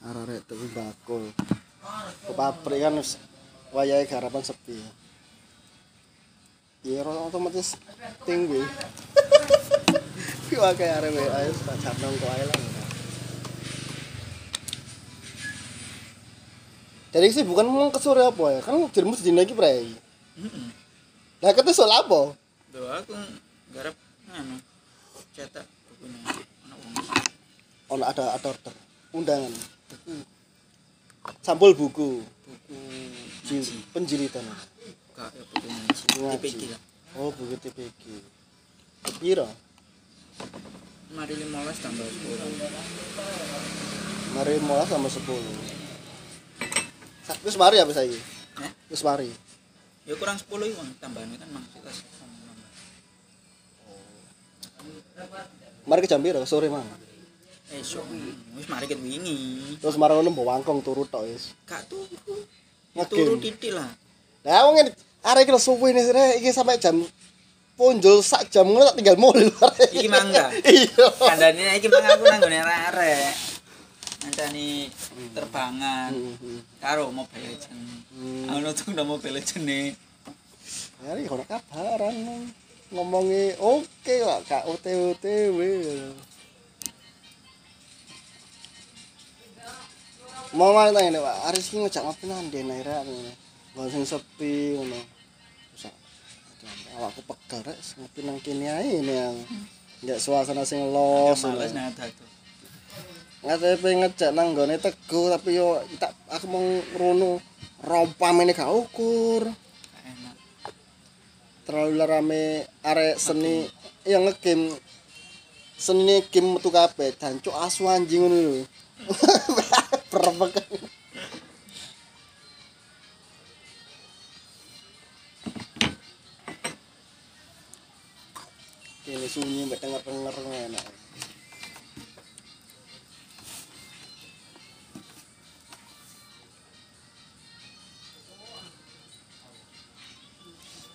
arek tuku bakul ke pabrik kan wayahe garapan sepi ya ora otomatis tinggi Wah kayak arek wae ayo tak jam kok ae lah Jadi sih bukan mau ke sore apa ya? Kan jermu sedina iki prei. Heeh. Lah kete soal apa? Lho aku garap anu cetak Ono ada ada order undangan. Sampul buku buku Jil, penjilitan. Kak ya buku ngaji. TPG. Oh, buku TPG. Piro? Mari 15 tambah 10. Mari mulai sama 10. Sa- Wis mari apa saya? Eh? Wis mari. Ya kurang 10 iki wong tambahane kan maksudnya Mari ke jam piro? Sore mang. Esok wis mari ket wingi. Terus marang ngono mbok wangkong turu tok wis. Gak turu. Ngegame. Turu titik lah. Lah wong arek iki suwe nih Rek. iki sampai jam punjul sak jam ngono tak tinggal mulai. Iki mangga. Iya. Kandane iki mang aku nang gone arek. Nancani terbangan Hmm. karo Mobile Legend. Hmm. Aku nonton no Mobile Legend nih. Ya iki ono kabaran ngomongi oke kok gak OTW. Mau malah tanya Pak, Aris iki ngejak ngopi nang ndek nek rek ngene. Wong sing sepi ngono. Awakku pegel rek ngopi nang kene ae ini yang nggak suasana sing los. Males nang dadu. Ngate pengen ngejak nang gone teguh tapi yo tak aku mau rompamene gak ukur. Gak enak. terlalu rame arek seni yang ngegame seni game metu kabeh dancuk asu anjing ngono lho. Perpek. Kene sunyi mbek denger-denger enak.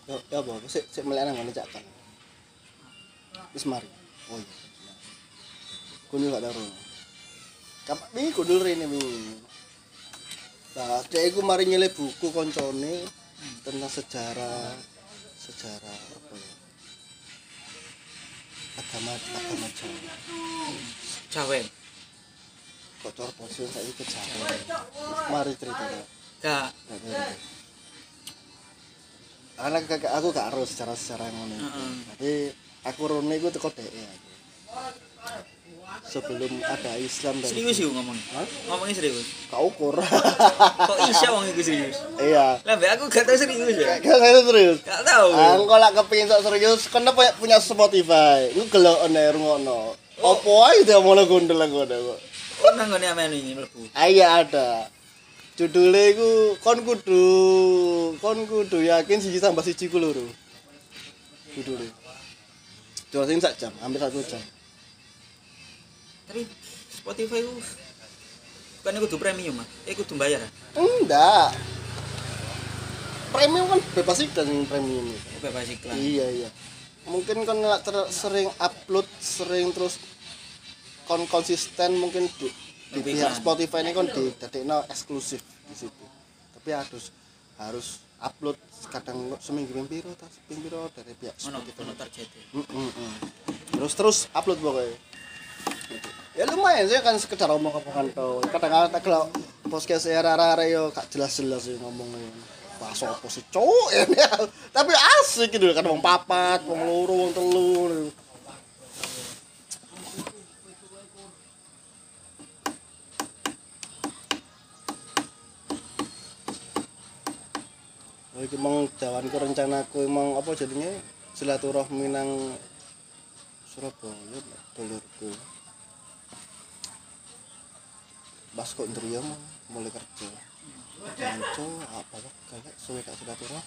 Yo, ya apa? Sik sik melek nang ngene cak. Oh iya. Kudu gak taruh. Kapak mi kudu rene mi. Nah, dia iku mari nyele buku koncone tentang sejarah sejarah apa ya? Agama agama Jawa. Jawa. Kok cor posisi saiki ke Jawa. Mari cerita. Gak. Tahu. Anak kakak aku gak harus secara secara ngono. Heeh. Tapi aku rone iku teko dhek aku. Sebelum ada Islam dan Serius yuk ngomong. Hah? Ngomongnya serius. Gak ukur. Kok isya wong iku serius? iya. Lah aku gak tau serius ya. Gak gak serius. Gak tau. Aku lak kepengin sok serius, kena punya, punya Spotify. Iku gelok ane rungono. Opo ae dia mau gondel aku ada kok. Oh nang ngene amen ini mlebu. Ah, Iya ada. Judulnya iku kon kudu kon kudu yakin siji tambah siji ku loro. Judulnya. Jelasin sak jam, hampir satu jam. Tapi Spotify ku bukan kudu premium mah. Eh kudu bayar. ah? Enggak. Premium kan bebas iklan yang premium itu. Oh, bebas iklan. Iya iya. Mungkin kan sering upload, sering terus kon konsisten mungkin di, di pihak iklan. Spotify ini kan di dadekno eksklusif di situ. Tapi harus harus upload kadang seminggu piro ta ping piro dari pihak Ono Spotify. ono target. Mm, mm, mm. Terus terus upload pokoknya. Ya lumayan sih kan sekedar omong-omongan tau. Kadang-kadang kalau podcast ya rara-rara yo gak jelas-jelas sih ngomongnya. Pas apa sih cowok ini. Tapi asik gitu kan wong papat, wong loro, wong telu. Oh, iki emang jawanku rencanaku emang apa jadinya silaturahmi nang Surabaya dulurku basko ndriya mah mulai kerja. Kanco apa ya kayak suwe kak sudah turah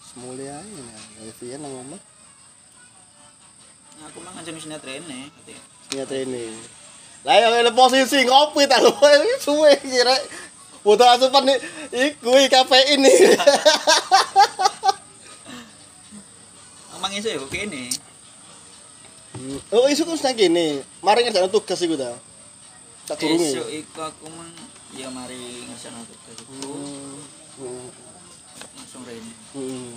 semulia ini ya Vian nama mah aku mah ngajak misalnya training misalnya training lah yang posisi ngopi tak lupa ini suwe kira. Butuh asupan nih. Ikui kafe ini. Emang isu ya kok. Oh, isu kan sedang gini Mari ngerjain tugas sih gue tau Tak durunge. Esuk iku aku mang ya mari iku Hmm. Hmm. langsung rene. Hmm.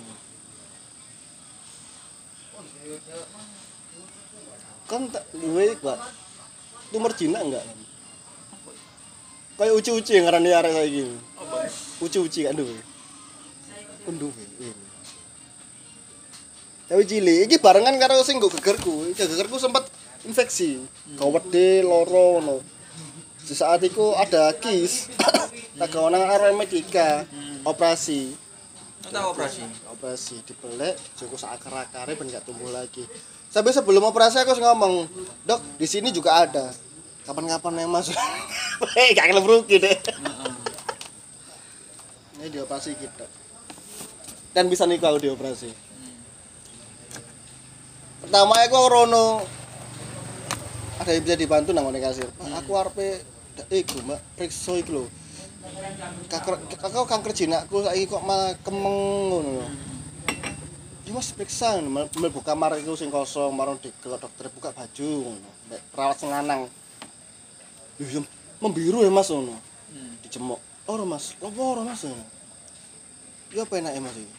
Kan tak luwe Pak. Tumor jinak enggak? Kayak uci-uci yang ngarani arek saiki. Apa? Uci-uci kan duwe. Kan duwe. iya. Tapi cilik iki barengan karo sing nggo gegerku. Gegerku sempat infeksi. Kawede loro ngono. Di saat itu ada kis. Tak gawe nang arek medika. Operasi. Kita operasi. operasi dibelek cukup seakar-akarnya ben gak tumbuh lagi. Sampai sebelum operasi aku ngomong dok di sini juga ada. Kapan-kapan ya mas hei gak kelem rugi deh ini dioperasi kita dan bisa nih kalau dioperasi. Pertama aku rono. Ada yang bisa dibantu nang kasir. Pak, aku arepe iku mbak. Periksa iku lho. Kanker kakak kanker jinakku saiki kok malah kemeng ngono lho. Iki Mas periksa mel- mlebu kamar iku sing kosong marang dikelok dokter buka baju ngono mbek perawat sing lanang. Ya membiru ya Mas ngono. Hmm. dijemok ora Mas. Lopo ora Mas ngono? Ya apa enake Mas iki?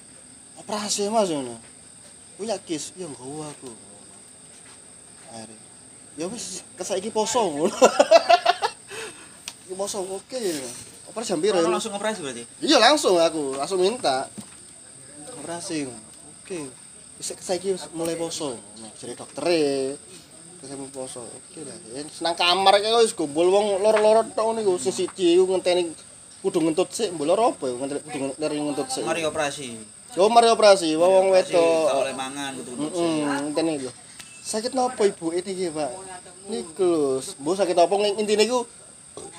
Operasi Mas ngono. Punya kis ya nggawa aku. Akhirnya, ya wis kesaiki poso ngono Iki poso oke operasi jam piro langsung operasi berarti. Iya langsung aku, langsung minta. Operasi. Oke. Wis saiki mulai poso. Jadi dokter e. Mulai poso. Oke lah. Senang kamar iki wis gombol wong loro-loro tok niku. Sing siji ngenteni kudu ngentut sik, mbok loro apa ya ngenteni kudu ngentut sik. Mari operasi. Yo mari operasi, wong Operasi, Tak wedok. oleh mangan kudu Heeh, ngenteni lho. Sakit napa ibu ini Pak? Niku lho, mbok sakit apa intine iku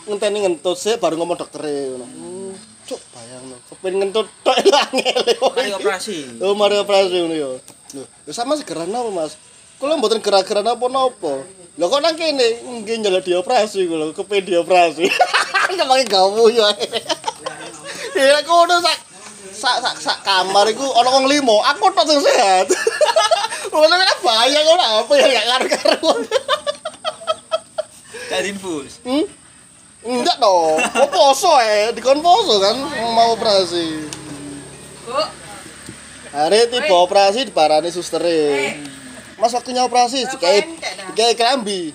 ngenteni ngentut sik baru ngomong doktere ngono. Hmm, Cuk, bayangno. Kepen ngentut tok angel. Mari operasi. Oh, mari operasi ngono ya. Lho, sama segeran apa, Mas? Kula mboten gerak-gerak napa-napa. Lho kok nang kene nggih njaluk dioperasi kula, kepen dioperasi. Kemake gawu ya. Ya kono sak sak sak, sak kamar iku ana wong limo, aku tok sing sehat. Ngono kan bahaya ngono apa ya gak karo-karo. Kayak infus. Hmm? Enggak dong, mau poso eh, dikon poso kan mau operasi. Kok Hari tiba operasi diparani sustere. Mas waktunya operasi dikai dikai kelambi.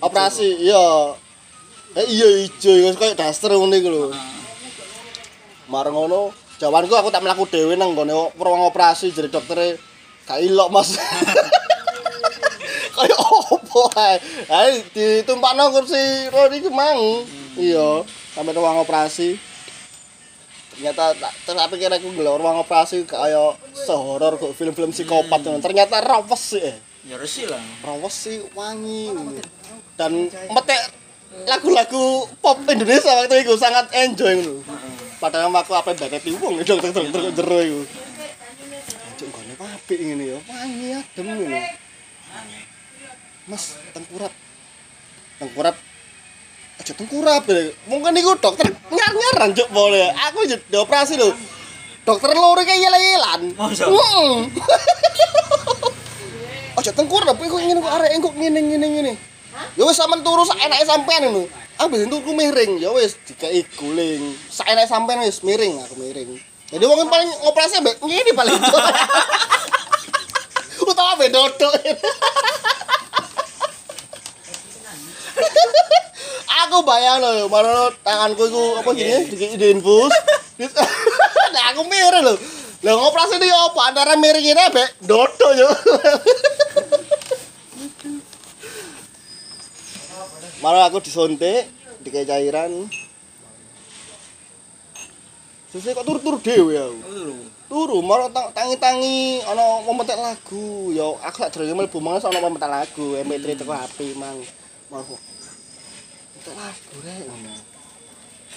Operasi iya. Eh iya ijo iku koyo daster iku lho. Mareng ngono, jawabanku aku tak mlaku dhewe nang gone ruang operasi jadi doktere gak ilok Mas. Kayak opo ae. Ae ditumpakno kursi roda iki mang. Iya, sampai ruang operasi. ternyata tak terus aku kira aku ngelok ruang operasi kayak sehoror kok film-film psikopat ngono. ternyata rawes sih eh. Ya resi lah. rawes sih wangi dan metek lagu-lagu pop Indonesia waktu itu sangat enjoy ngono padahal aku apa bakal wong dokter dokter kok jero iku Cuk gone apik ngene ya wangi adem ngono Mas tengkurap. Tengkurap. Aja tengkurap ya. mungkin iku dokter nyar-nyaran juk boleh aku juk dioperasi lho. Dokter loro kayak Masa? Heeh. aja tengkurap iku ngene kok arek engkok ngene ngene ngene. Ya wis sampean turu sak enake sampean ngono. Aku ben tuku miring. Ya wis dikai guling. Sak enake sampean wis miring aku miring. Jadi wong paling operasi mbek ngene paling. Utawa mbek dodok aku bayang lho, marono tanganku iku apa jenenge di di infus. Nah aku miring lho. Lah ngoperasi iki apa antara miring ini mbek dodok yo. Malah aku disuntik, dikai cairan. Susah kok turu-turu dhewe aku. Turu, malah tang- tangi-tangi ana pemetek lagu. Ya aku lak durung mlebu mangan ana pemetek lagu, MP3 teko HP mang. Lagu rek ngono.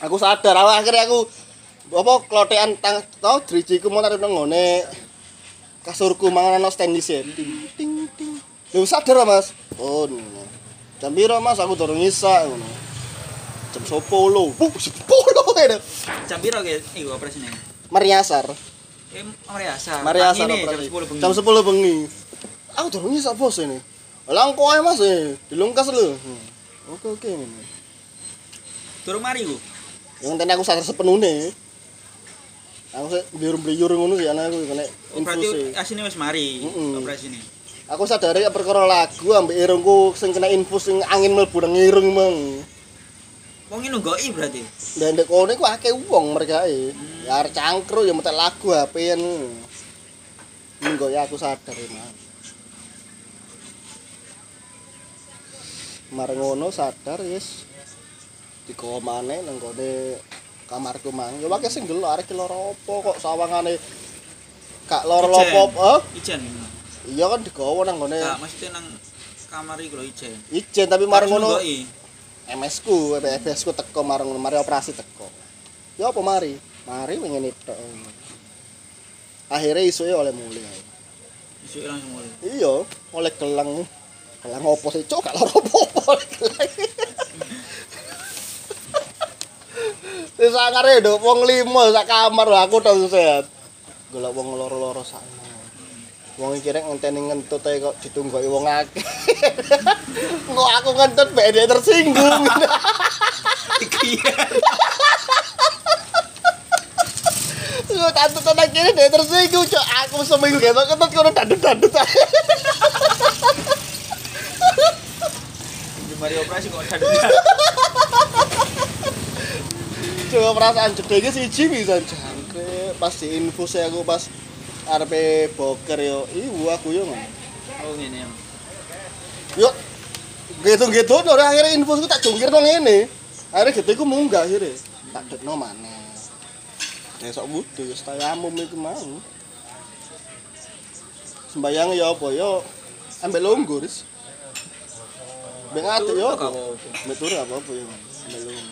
Aku sadar awak akhirnya aku apa klotekan tang tau drijiku mau taruh nang ngone kasurku mangan ana stand ting ting ting. Lho sadar Mas. Oh. ngono. Jam piro Mas aku durung isak ngono. Jam 10. Bu, 10 ya. Jam piro ge iku operasine? Mariasar. Eh, mari asar. Mariasar Ini operasi. jam 10 bengi. Jam 10 bengi. Aku durung isak bos ini. Lah engko ae Mas, eh. dilungkas lho. Hmm. Oke oke. ngono. Durung mari ku. Yang penting aku sadar sepenuhnya. Aku sih biur-biur ngono sih anak aku kena Oh, berarti infus. asine wis mari Mm-mm. operasine. Aku sadari perkara lagu ambek irungku sing kena infus sing angin mlebu nang irung meng. Wong iki nunggoki berarti. Dan ndek kono iku akeh wong mereka Ya arep cangkruk ya metek lagu HP-an. Mengko ya aku sadar emang. Mareng ngono sadar yes. Dikowo maneh nang kene kamarku mang. Ya wae sing gelo arek lara apa kok sawangane gak lara Ijen. apa Ijen. Iya kan digowo nang ngene. Enggak, mesti nang kamar iku lho ijen. Ijen tapi mareng ngono Nunggoki. MS ku, FBS ku teko mareng ngono, mari operasi teko. Ya apa mari? Mari pengen itu. Akhirnya isuke oleh mulai. Isuk langsung mulai. Iya, oleh gelang. Gelang opo sih, cok gak loro apa-apa oleh gelang. Wis angare nduk wong limo sak kamar aku tok sehat. Golek wong loro-loro sana. Wong iki rek ngenteni ngentut ae kok ditunggoki wong akeh. Kok aku ngentut bae dia tersinggung. Iya. Lu tantut tenan kene dia tersinggung, cok. Aku seminggu ketok kentut kono dandut-dandut mari operasi kok ada. Coba perasaan jedenge siji bisa jangkrik. Pas di infus aku pas arepe boker yo. Iku aku yo ngono. Oh ngene. Yo gitu-gitu ora akhirnya infusku tak jungkir ngene. Akhirnya gitu munggah akhirnya. Tak dekno maneh. Besok wudu ya setayamum iku mau. Sembayang ya apa yo ambek longgo ris. Bengato yo. Metur apa apa yo. Belum.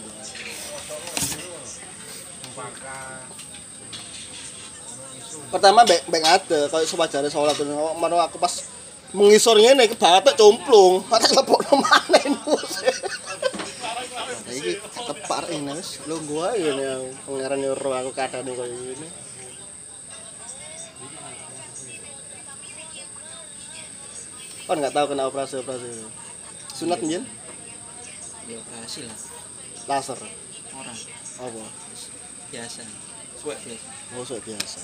Pertama beng bengate kalau sepajare sholat. Itu mana aku pas mengisornya nih ke tuh cumplung. Kata lepok mana ini ini ketepar ini lu gua ini yang pengeran nyuruh aku kadang nih kayak gini. Kan nggak tahu kena operasi operasi Sunat njen, Ya operasi lah. laser, Orang apa? biasa. Suwek biasa. Bosok biasa.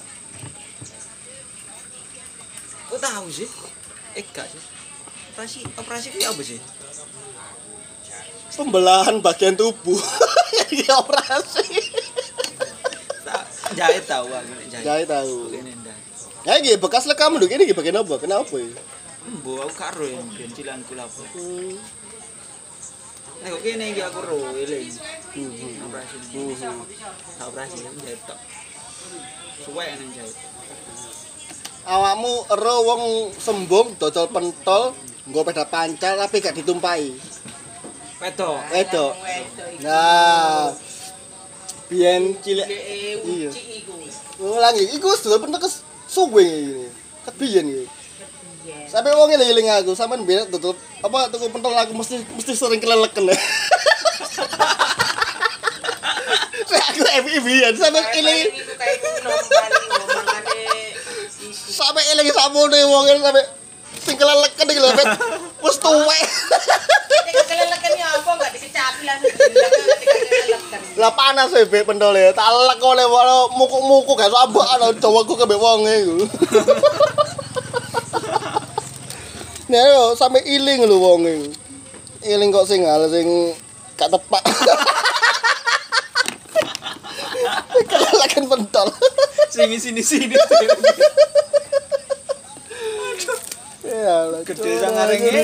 Kok tahu sih? Eh gak sih. Operasi operasi itu apa sih? Pembelahan bagian tubuh. Ini operasi. Jahit tahu aku jahit. Jahit tahu. Ya bekas lekam nduk ini bagian apa? Kenapa ya? Embo aku karo yang ben cilanku lapo. Hmm. Nek kok kene iki aku ro eling. Hmm. Operasi. Hmm. Tak operasi kan jahit tok. Suwek nang jahit. awakmu ero wong sembung dodol pentol nggo peda pancal tapi gak ditumpai Wedok. wedok nah biyen cilik iya ulangi iku wis dodol pentol kes suwe iki ket biyen iki Sampai wong ngeling aku, sampean biar tutup. Apa tuku pentol aku mesti mesti sering keleleken. Ya. aku FIB ya, sampe ini Sampe eling sakmono wong sampe sing keleleken iki lho, Terus Wis tuwek. Keleleken ya apa enggak disecapi lan Lah panas wae Bek pentole. Tak lek oleh mukuk-mukuk gak sabakan cowokku kebe wong iku. Yo sampe iling lho wonge iku. Iling kok sing hal sing gak tepak. Kelelakan pentol. Sini sini sini. Ya Allah, Gede sangar ngene.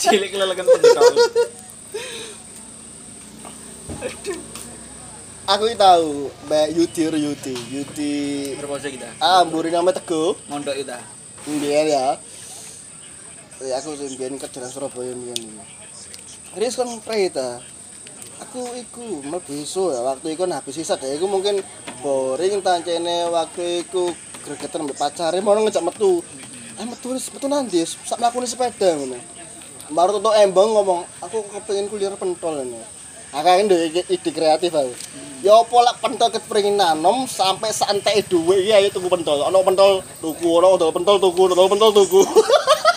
Cilik lelekan pentol. Aku iki tahu Mbak Yudi ro Yudi, Yudi Berpose kita. ah mburi nama Teguh. Mondok kita. Mbiyen ya. Ya aku mbiyen kerja nang Surabaya mbiyen. Wis kan preta. Aku iku mlebu iso ya waktu iku habis sisa deh iku mungkin boring tancene waktu iku gregetan mbek pacare mau ngejak metu. Eh metu wis metu nanti sak mlakune sepeda ngono. Baru tutuk embong ngomong, aku kepengin kuliah pentol ini. Akeh ndek ide kreatif aku. Ya apa lek pentol kepengin nanem sampai santai duwe iki ayo tuku pentol. Ono pentol tuku, ono pentol tuku, dol pentol tuku.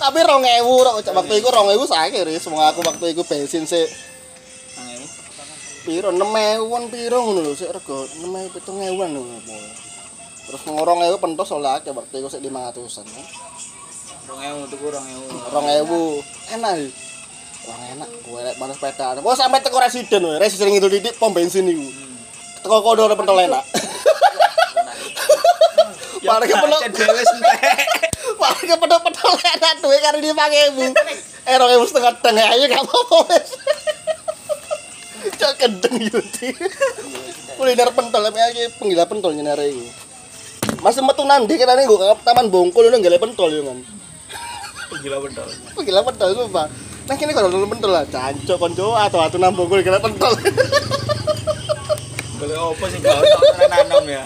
Tapi rong ewu, rong waktu itu rong ewu saya kiri semua aku waktu itu bensin sih. Piro enam ewon piro ngono lho sih rego enam ewu itu ewon lho. Terus ngorong ewu pentos oleh aja waktu itu sik lima ratusan. Ya. Rong ewu tuku rong ewu. Rong ewu enak sih. Wah enak, gue lek panas sepeda. Gue sampe teko residen, we. residen itu didik pom bensin itu. Hmm. Teko udah pentol enak. Paling penuh. Dewe sentek. Kepeluk pentol enak duwe karo di 5000. Eh 2000 setengah deng ayo gak apa-apa wis. Cok gendeng yuti. Kuliner pentol tapi iki penggila pentol nyenare iku. Masih metu nandi kene nggo ke Taman Bongkol ngono gale pentol yo kan. Gila betul. Penggila pentol sumpah. Nah kene kalau nonton pentol lah, cancok konco atau atu nang Bongkol gale pentol. Boleh opo sih gak ono nanom ya.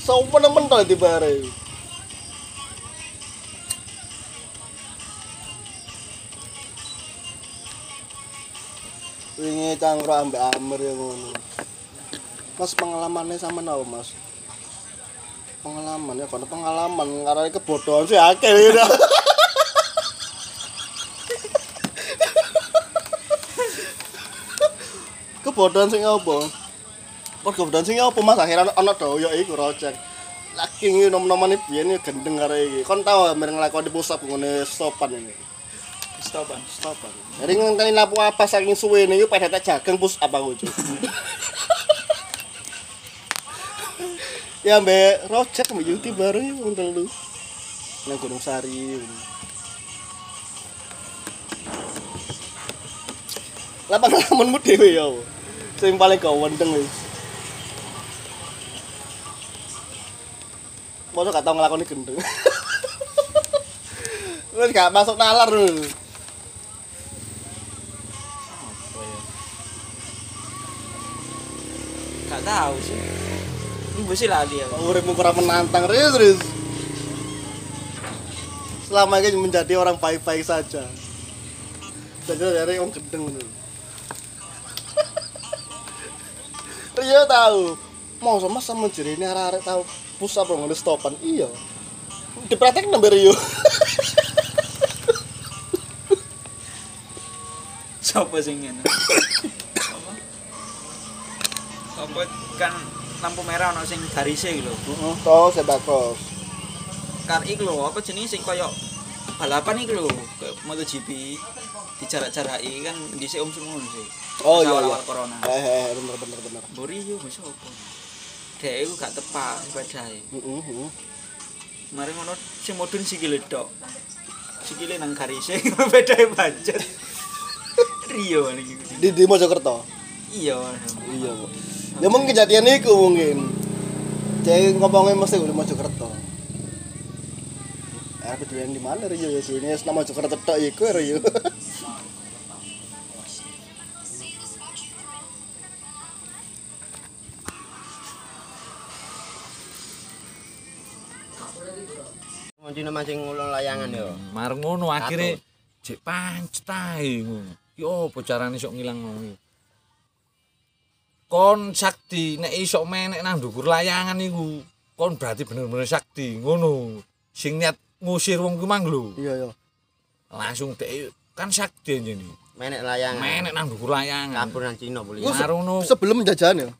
Sopo nang pentol di bare. Wingi cangkruk ambek Amir ya ngono. Mas pengalamannya sama napa, Mas? Pengalaman ya, kono pengalaman karena kebodohan sih akeh ya. kebodohan sing apa? Kebodohan sing apa Mas? Akhirnya ana doyo iku rocek. Lagi iki nom-nomane biyen iki gendeng karo iki. Kon tau amir nglakoni pusat ngene stopan ini. Stopan. Stopan. Jadi ngenteni lapu apa saking suwe ini pada tak jagang pus apa Cuk. ya mbak. Rojak mbak Yuti bareng ya untuk lu nang Gunung Sari lah pengalamanmu dewe ya sing paling kau wendeng wis. Masa gak tau ngelakoni gendeng. Wis gak masuk nalar lu Gak tahu sih. Ini sih lali ya. Uripmu kurang menantang Riz Riz Selama ini menjadi orang baik-baik saja Jangan dari orang gendeng ngono. Rio tahu mau sama sama jeri ini arah-arah tahu pusat apa ngono stopan iya dipraktek nembe Rio Sopo sing ngene? Apa kan lampu merah ono sing garise iki lho. Heeh, toh saya bakos Kar iki lho, apa jenenge sing koyo balapan iki lho, ke MotoGP dijarak-jaraki kan dhisik om semua sih. Oh iya iya. corona. Eh eh bener bener bener. Mburi yo wis apa? Dek iku gak tepak sepedae. Heeh heeh. Mari ngono sing mudun sikile tok. Sikile nang garise sepedae banjir. Rio niki. Di di Mojokerto. Iya. Iya, Bu. Ya mungkin kejadian itu mungkin. Cek ngomongnya mesti udah Mojokerto. Eh, aku duluan di mana Rio ya sini? Nama Mojokerto tok iku Rio. Mancing mancing ulang layangan yo. Mareng ngono akhire jek pancet ae ngono. Ki opo carane sok ngilang ngono iki? Kon sakti nek iso menek nang ndukur layangan iku, kon berarti bener-bener sakti ngono. Sing niat ngusir wong ku mang lho. Iya, iya. Langsung dek kan sakti jenenge. Menek layangan. Menek nang ndukur layangan. kabur nang Cina boleh. Gua se-. Sebelum jajan ya.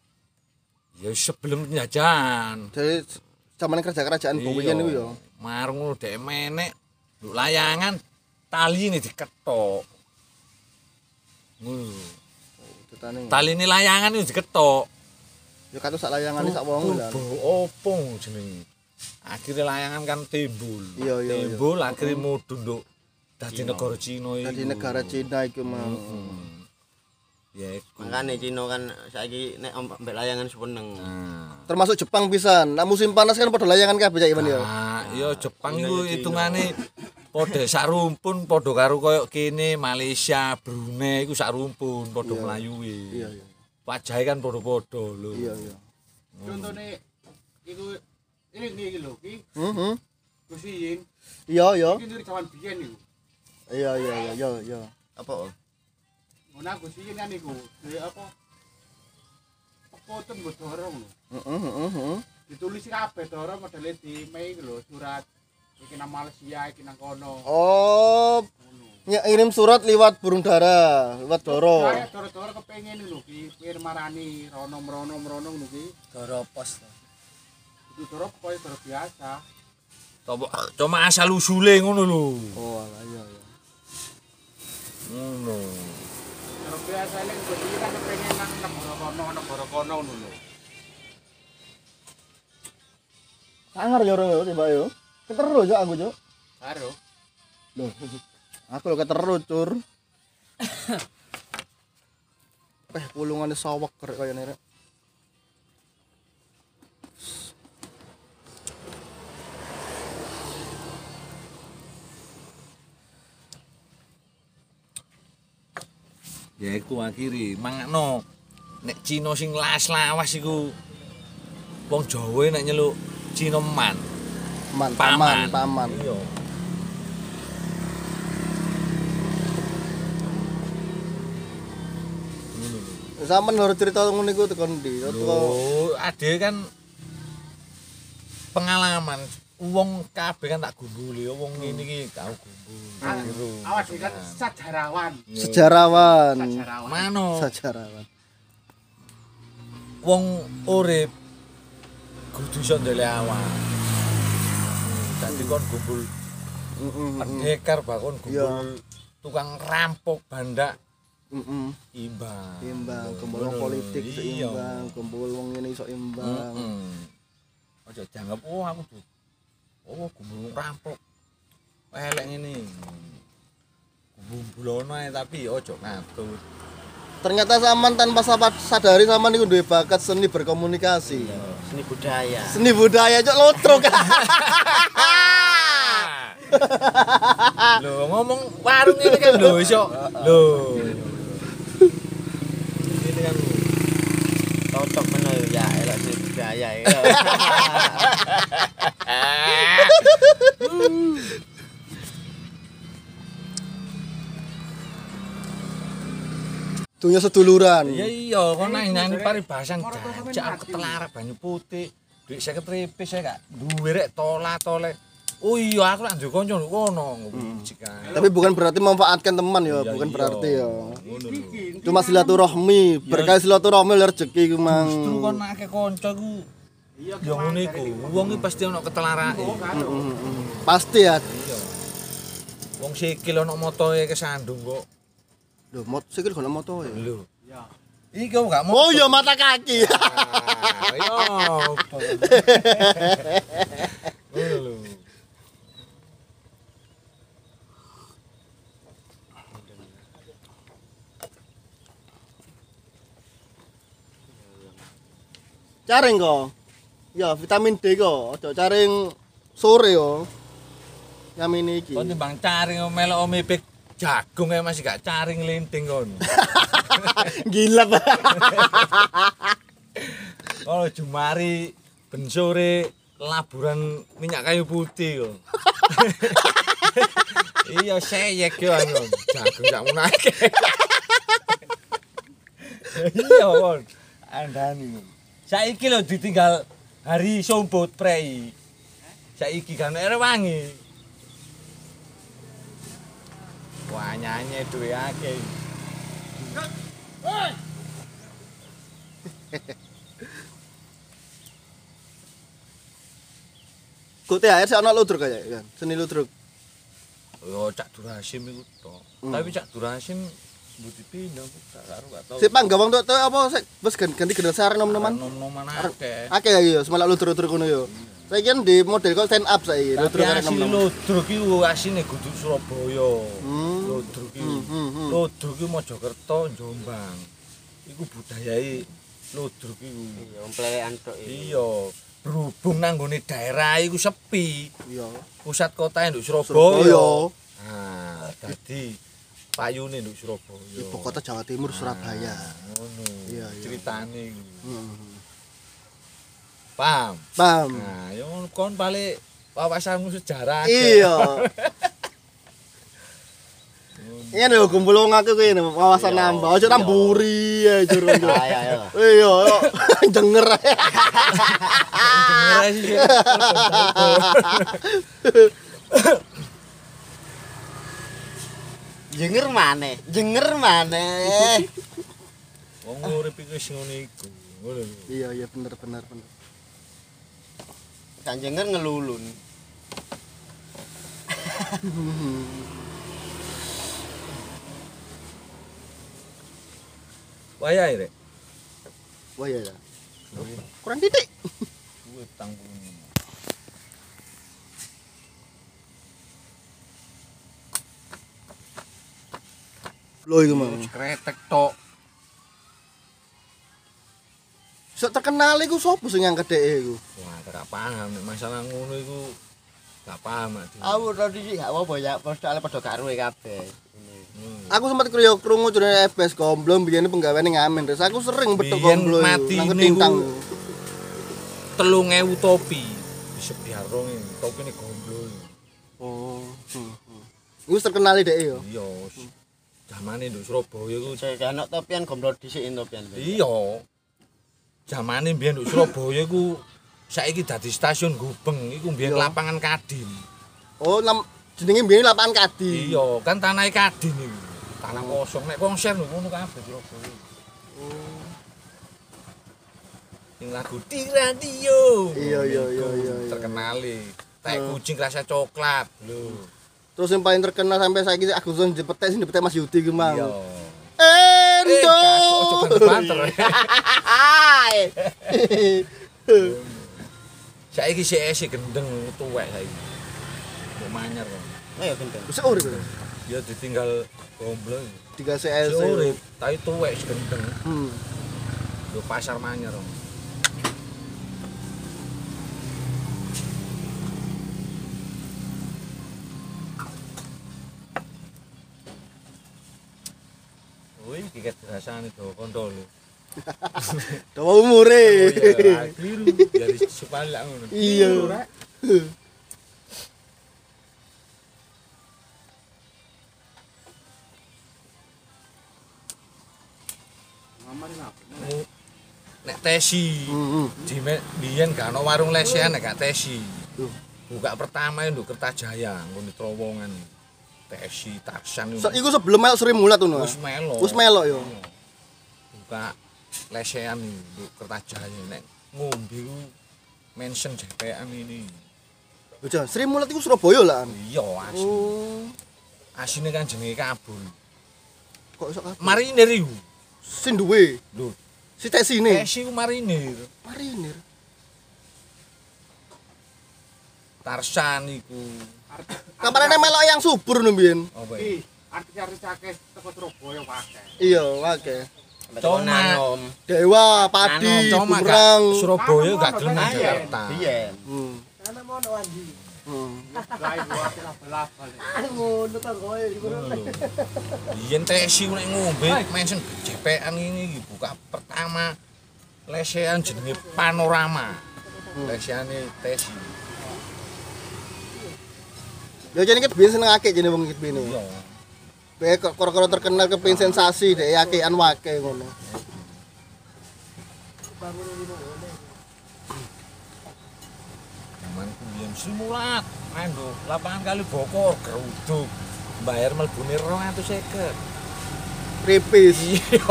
Ya sebelum penjajahan. Dari zaman kerja kerajaan Bowian itu ya. Marung ngono dek menek layangan taline diketok. Ngono. Tutane. Taline layangan itu diketok. Ya kata sak layangane sak wong. Bobo opo jenenge? Akhirnya layangan kan timbul. Iya, iya. Timbul akhirnya mudhun nduk dadi negara Cina iku. Dari negara Cina itu mau. Hmm. Ya iku. Makane Cina kan saiki nek mbek layangan seneng. Nah. Termasuk Jepang pisan. Nah musim panas kan pada layangan kabeh Iman ya. Nah, iya Jepang iku hitungane padha sak rumpun padha karo koyo kene Malaysia, Brunei iku sak rumpun padha mlayuwe. Iya, iya. Wajahe kan padha-padha lho. Iya, iya. Contohnya itu ini nih lho, ki Heeh. kusin, Iya, iya. iki dari zaman biyen niku. Iya, iya, iya, iya, iya. Apa? Ngono kusin kan niku, dari apa? Foto mbok dorong lho. Heeh, heeh, heeh. Ditulis kabeh dorong modele di mei iku lho, surat iki nang Malaysia iki nang kono Oh, ngirim surat liwat burung dara, liwat doro. saya doro-doro kepengen lho ki pengen marani rono merono merono ngono ki Doro pos. itu doro koyo doro biasa Coba cuma asal usule ngono lho. Oh, iya iya. Ngono. doro biasa lek iki kan kepengen nang negara kono negara kono ngono lho Sangar yo ora yo tiba yo. Keteru yo aku yo. karo Loh. Aku lo keteru cur. Eh, pulungane sawek kerek kaya nerek. Ya iku akhiri mangakno nek Cina sing las lawas iku wong Jawa nek nyeluk Cina man. Man, paman, paman. Iya. Sampeyan harus cerita ngono iku tekan ndi? Lho, ade kan pengalaman wong kabeh kan tak gumbuli, wong ngene iki tau gumbul. Keliru. awas iki kan sejarawan sejarawan. sejarawan Mano Sejarawan. wong urip kudu iso ndelek awak. Dadi kon gumbul Heeh. pendekar bakon gumbul tukang rampok bandak Heeh. imbang. Imbang, kumpul politik iso iya. imbang, kumpul wong ngene iso imbang. Heeh. Aja dianggap oh aku tuh. Oh, gumbul rampok. Elek ngene. Gumbulono ae tapi ojo ngatut. Ternyata Saman tanpa sadari Saman iku duwe bakat seni berkomunikasi. Seni budaya. Seni budaya cok lotrok. Lho ngomong warung ini kan lho iso. Lho. Ini kan Cocok mana ya elok seni budaya ya. Dunia seduluran. ya iya kok nang nyanyi paribasan jajak aku ketelarak banyu putih. Duit 50 ripis saya gak duwe rek tola tole. Oh iya aku lak duwe kanca lho kono. Tapi bukan berarti memanfaatkan teman ya, Iya, bukan iya. berarti ya. Cuma silaturahmi, berkah silaturahmi rezeki ku mang. Justru kon akeh kanca ku iya ya ngono iku. Wong iki pasti ono ketelarake. Pasti ya. Iya. Wong sikil ono motoe kesandung kok. Loh, mot sikil kono moto ya. Lho. iya Iki kok gak mau. Oh iya mata kaki. Ayo. Ngono lho. Caring kok. Ya vitamin D kok, ojo caring sore yo. Yamin iki. Kon timbang caring melok omipik jagung ae masih gak caring linting kon. Gila. Kalau jumari ben sore laburan minyak kayu putih kok. iya seyek yo anu jagung gak munake. iya kon. Andani. Saiki lho ditinggal hari sombot prei. Saiki kan ere wangi. Wah nyanyi duwe akeh. Kok THR sih ana ludruk kayak kan. Seni ludruk. Yo Cak Durasim iku tok. Tapi Cak Durasim mbok dipindah gak karo gak tau. Si panggawang tuh tuh apa sik wis gan- ganti generasi arek nom-noman. nom-noman akeh. Akeh ya yo, semalak ludruk-ludruk ngono yo. Saiki kan di model kok stand up saiki, ludruk arek asli nom-nom. Lodruk iku asine kudu Surabaya. Lodruk iki. Lodruk iki Mojokerto, Jombang. Iku budayai Lodruk iku. Iya, pelean tok iki. Iya, berhubung nang nggone daerah iku sepi. Iya. Pusat kota nduk Surabaya. Surabaya. Nah, dadi payune nduk Surabaya. Ibu kota Jawa Timur Surabaya. Ngono. Iya, iya. Ceritane iku. Hmm. Paham? Paham. Nah, yo kon balik wawasanmu sejarah. Iya. Ini lho kumpul wong aku kuwi wawasan nambah. Aja namburi ya jur. Ayo. Iya, yo. denger. Denger aja sih. Jenger maneh, jenger maneh. Wong urip iku wis ngono iku. Iya iya bener bener bener. Kan jenger ngelulun. Wayahe rek. Wah iya ya. Kurang titik. Kuwi tanggung. Lo iku mau. Kretek tok. Sok terkenal iku sapa sing ngangkat dhek iku? Wah, gak paham nek masalah ngono iku gak paham aku. Aku tadi sih gak apa-apa ya, soalnya padha karo kabeh. Hmm. Aku sempat kriyo krungu jenenge FBS Gomblo biyen penggaweane ngamen terus aku sering betul Biyen gomblo mati nang ketintang. telung ewu topi di sebiarong ini topi ini gomblo Oh. Hmm. hmm. Iku terkenal dhek yo. iya zamane di Surabaya ku Saya anak topian gomblo dhisikin topian. iya zamane biyen di Surabaya ku saiki dadi stasiun Gubeng iku biyen Iya. lapangan Kadin Oh, jenenge biyen lapangan Kadi. iya kan tanah Kadin iku tanah kosong nek konser ngono kabeh Surabaya Sing lagu di radio. Iya, iya, iya, iya, iya. Terkenal Teh Hmm. kucing rasa coklat lho. terus yang paling terkenal sampai saya gitu aku sudah dipetek sih dipetek Mas Yudi gimana Endo saya ini si si gendeng tua saya ini mau manyar ya gendeng. Bisa urib. ya ditinggal goblok tiga CS urib. tapi tua gendeng. Hmm. pasar manyar tiket nah, rasane itu kondo lho. Dawa umure. Oh, iya, keliru. Supaya lak ngono. Iya. Nek tesi. Di biyen gak ono warung lesehan nek gak tesi. Buka pertama ya, nduk Kertajaya terowongan. trowongan. Tesi, Tarsan So, iku sebelum melok Sri Mulat tuh. Wis melo. Wis melok yo. Buka lesehan itu Kertajaya nek ngombe ku mention JPM ini. Udah, Sri Mulat iku Surabaya lah. Iya, asli. Oh. Asine kan jenenge kabul. Kok iso kabeh? Marinir iku. Sing duwe. Lho, Si Tesi ini. Tesi ku marinir. Marinir. Tarsan iku. Kamarane melok yang subur no mbiyen. Apa Ih, iki? artis-artis akeh teko Surabaya akeh. Iya, oke. Coma. Nanom. Dewa, padi, Cuma bumerang. gak Surabaya gak gelem nang Ayo. Jakarta. Iya. Hmm. Hmm. Gawe buat belas balik. Biyen tesi nek ngombe mention JPN ini buka pertama lesehan jenenge panorama. Lesehane tesi. Jane ket biyen seneng akeh jane wong iki bene. Iya. Bae kok koro terkenal kepengin sensasi dek akean wake ngono. Zaman ku biyen simulat, main do lapangan kali bokor geruduk. Bayar melbune 250. Kripis. Iya.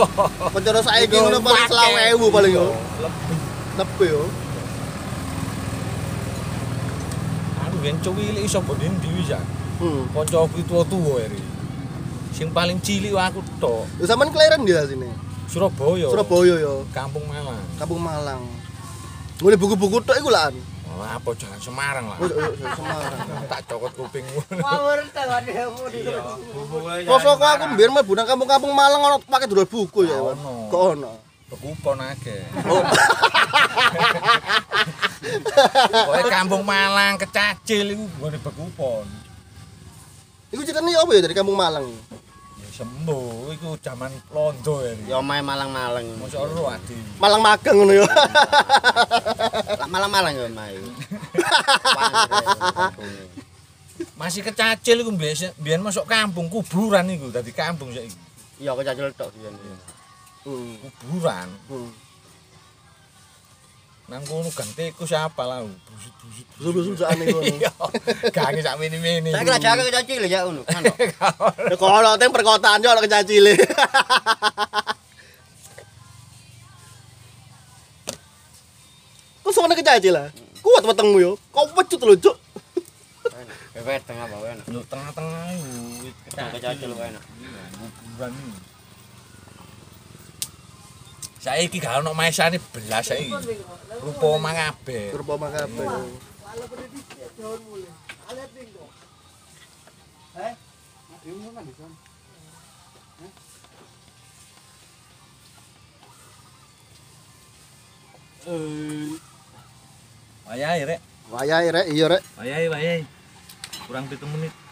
Pencara saiki ngono paling 20.000 paling yo. Lebih. Lebih yo. Biyen cuwili iso bonin dhewe ya. Hmm. Kancaku tuwa-tuwa eri. Sing paling cilik aku tok. Lho sampean kelahiran di sini. Surabaya. Surabaya yo. Kampung Malang. Kampung Malang. Ngene buku-buku tok iku lan. Oh, apa jangan Semarang lah. Oh, oh, oh, Semarang. tak cokot kupingmu. Kosok aku mbiyen mlebu nang kampung-kampung Malang ono pakai dodol buku ya. Kok ono? Bekupon akeh. Pokoke kampung Malang kecacil iku gone bekupon. Iku ceritanya apa ya dari kampung Malang? Ya sembuh iku jaman londo ya. Ya omahe Malang-Malang. Mosok ora adi. Malang magang ngono ya. Lah Malang-Malang ya omahe. Masih kecacil iku biyen biyen masuk kampung kuburan iku dadi kampung saiki. Iya kecacil tok biyen. Hmm. Kuburan. Hmm. Nang kono gang tikus siapa lah. Busit-busit. Busuk-busukan iku. Iya. Gange sak mini-mini. Saya kira jaga ya ngono. Kan. Ya kalau teng perkotaan yo kecacile. Kok sama kecacil lah? Kuat wetengmu yo. Kau pecut lho, Cuk. Bebet tengah bawah enak. Lu tengah-tengah Kecacil enak. Iki. Saiki gak ono maesane belas saiki. Rupa omah kabeh. Rupa makabe. Wayahe rek. Wayahe rek, iya rek. Wayahe wayahe. Kurang 7 menit.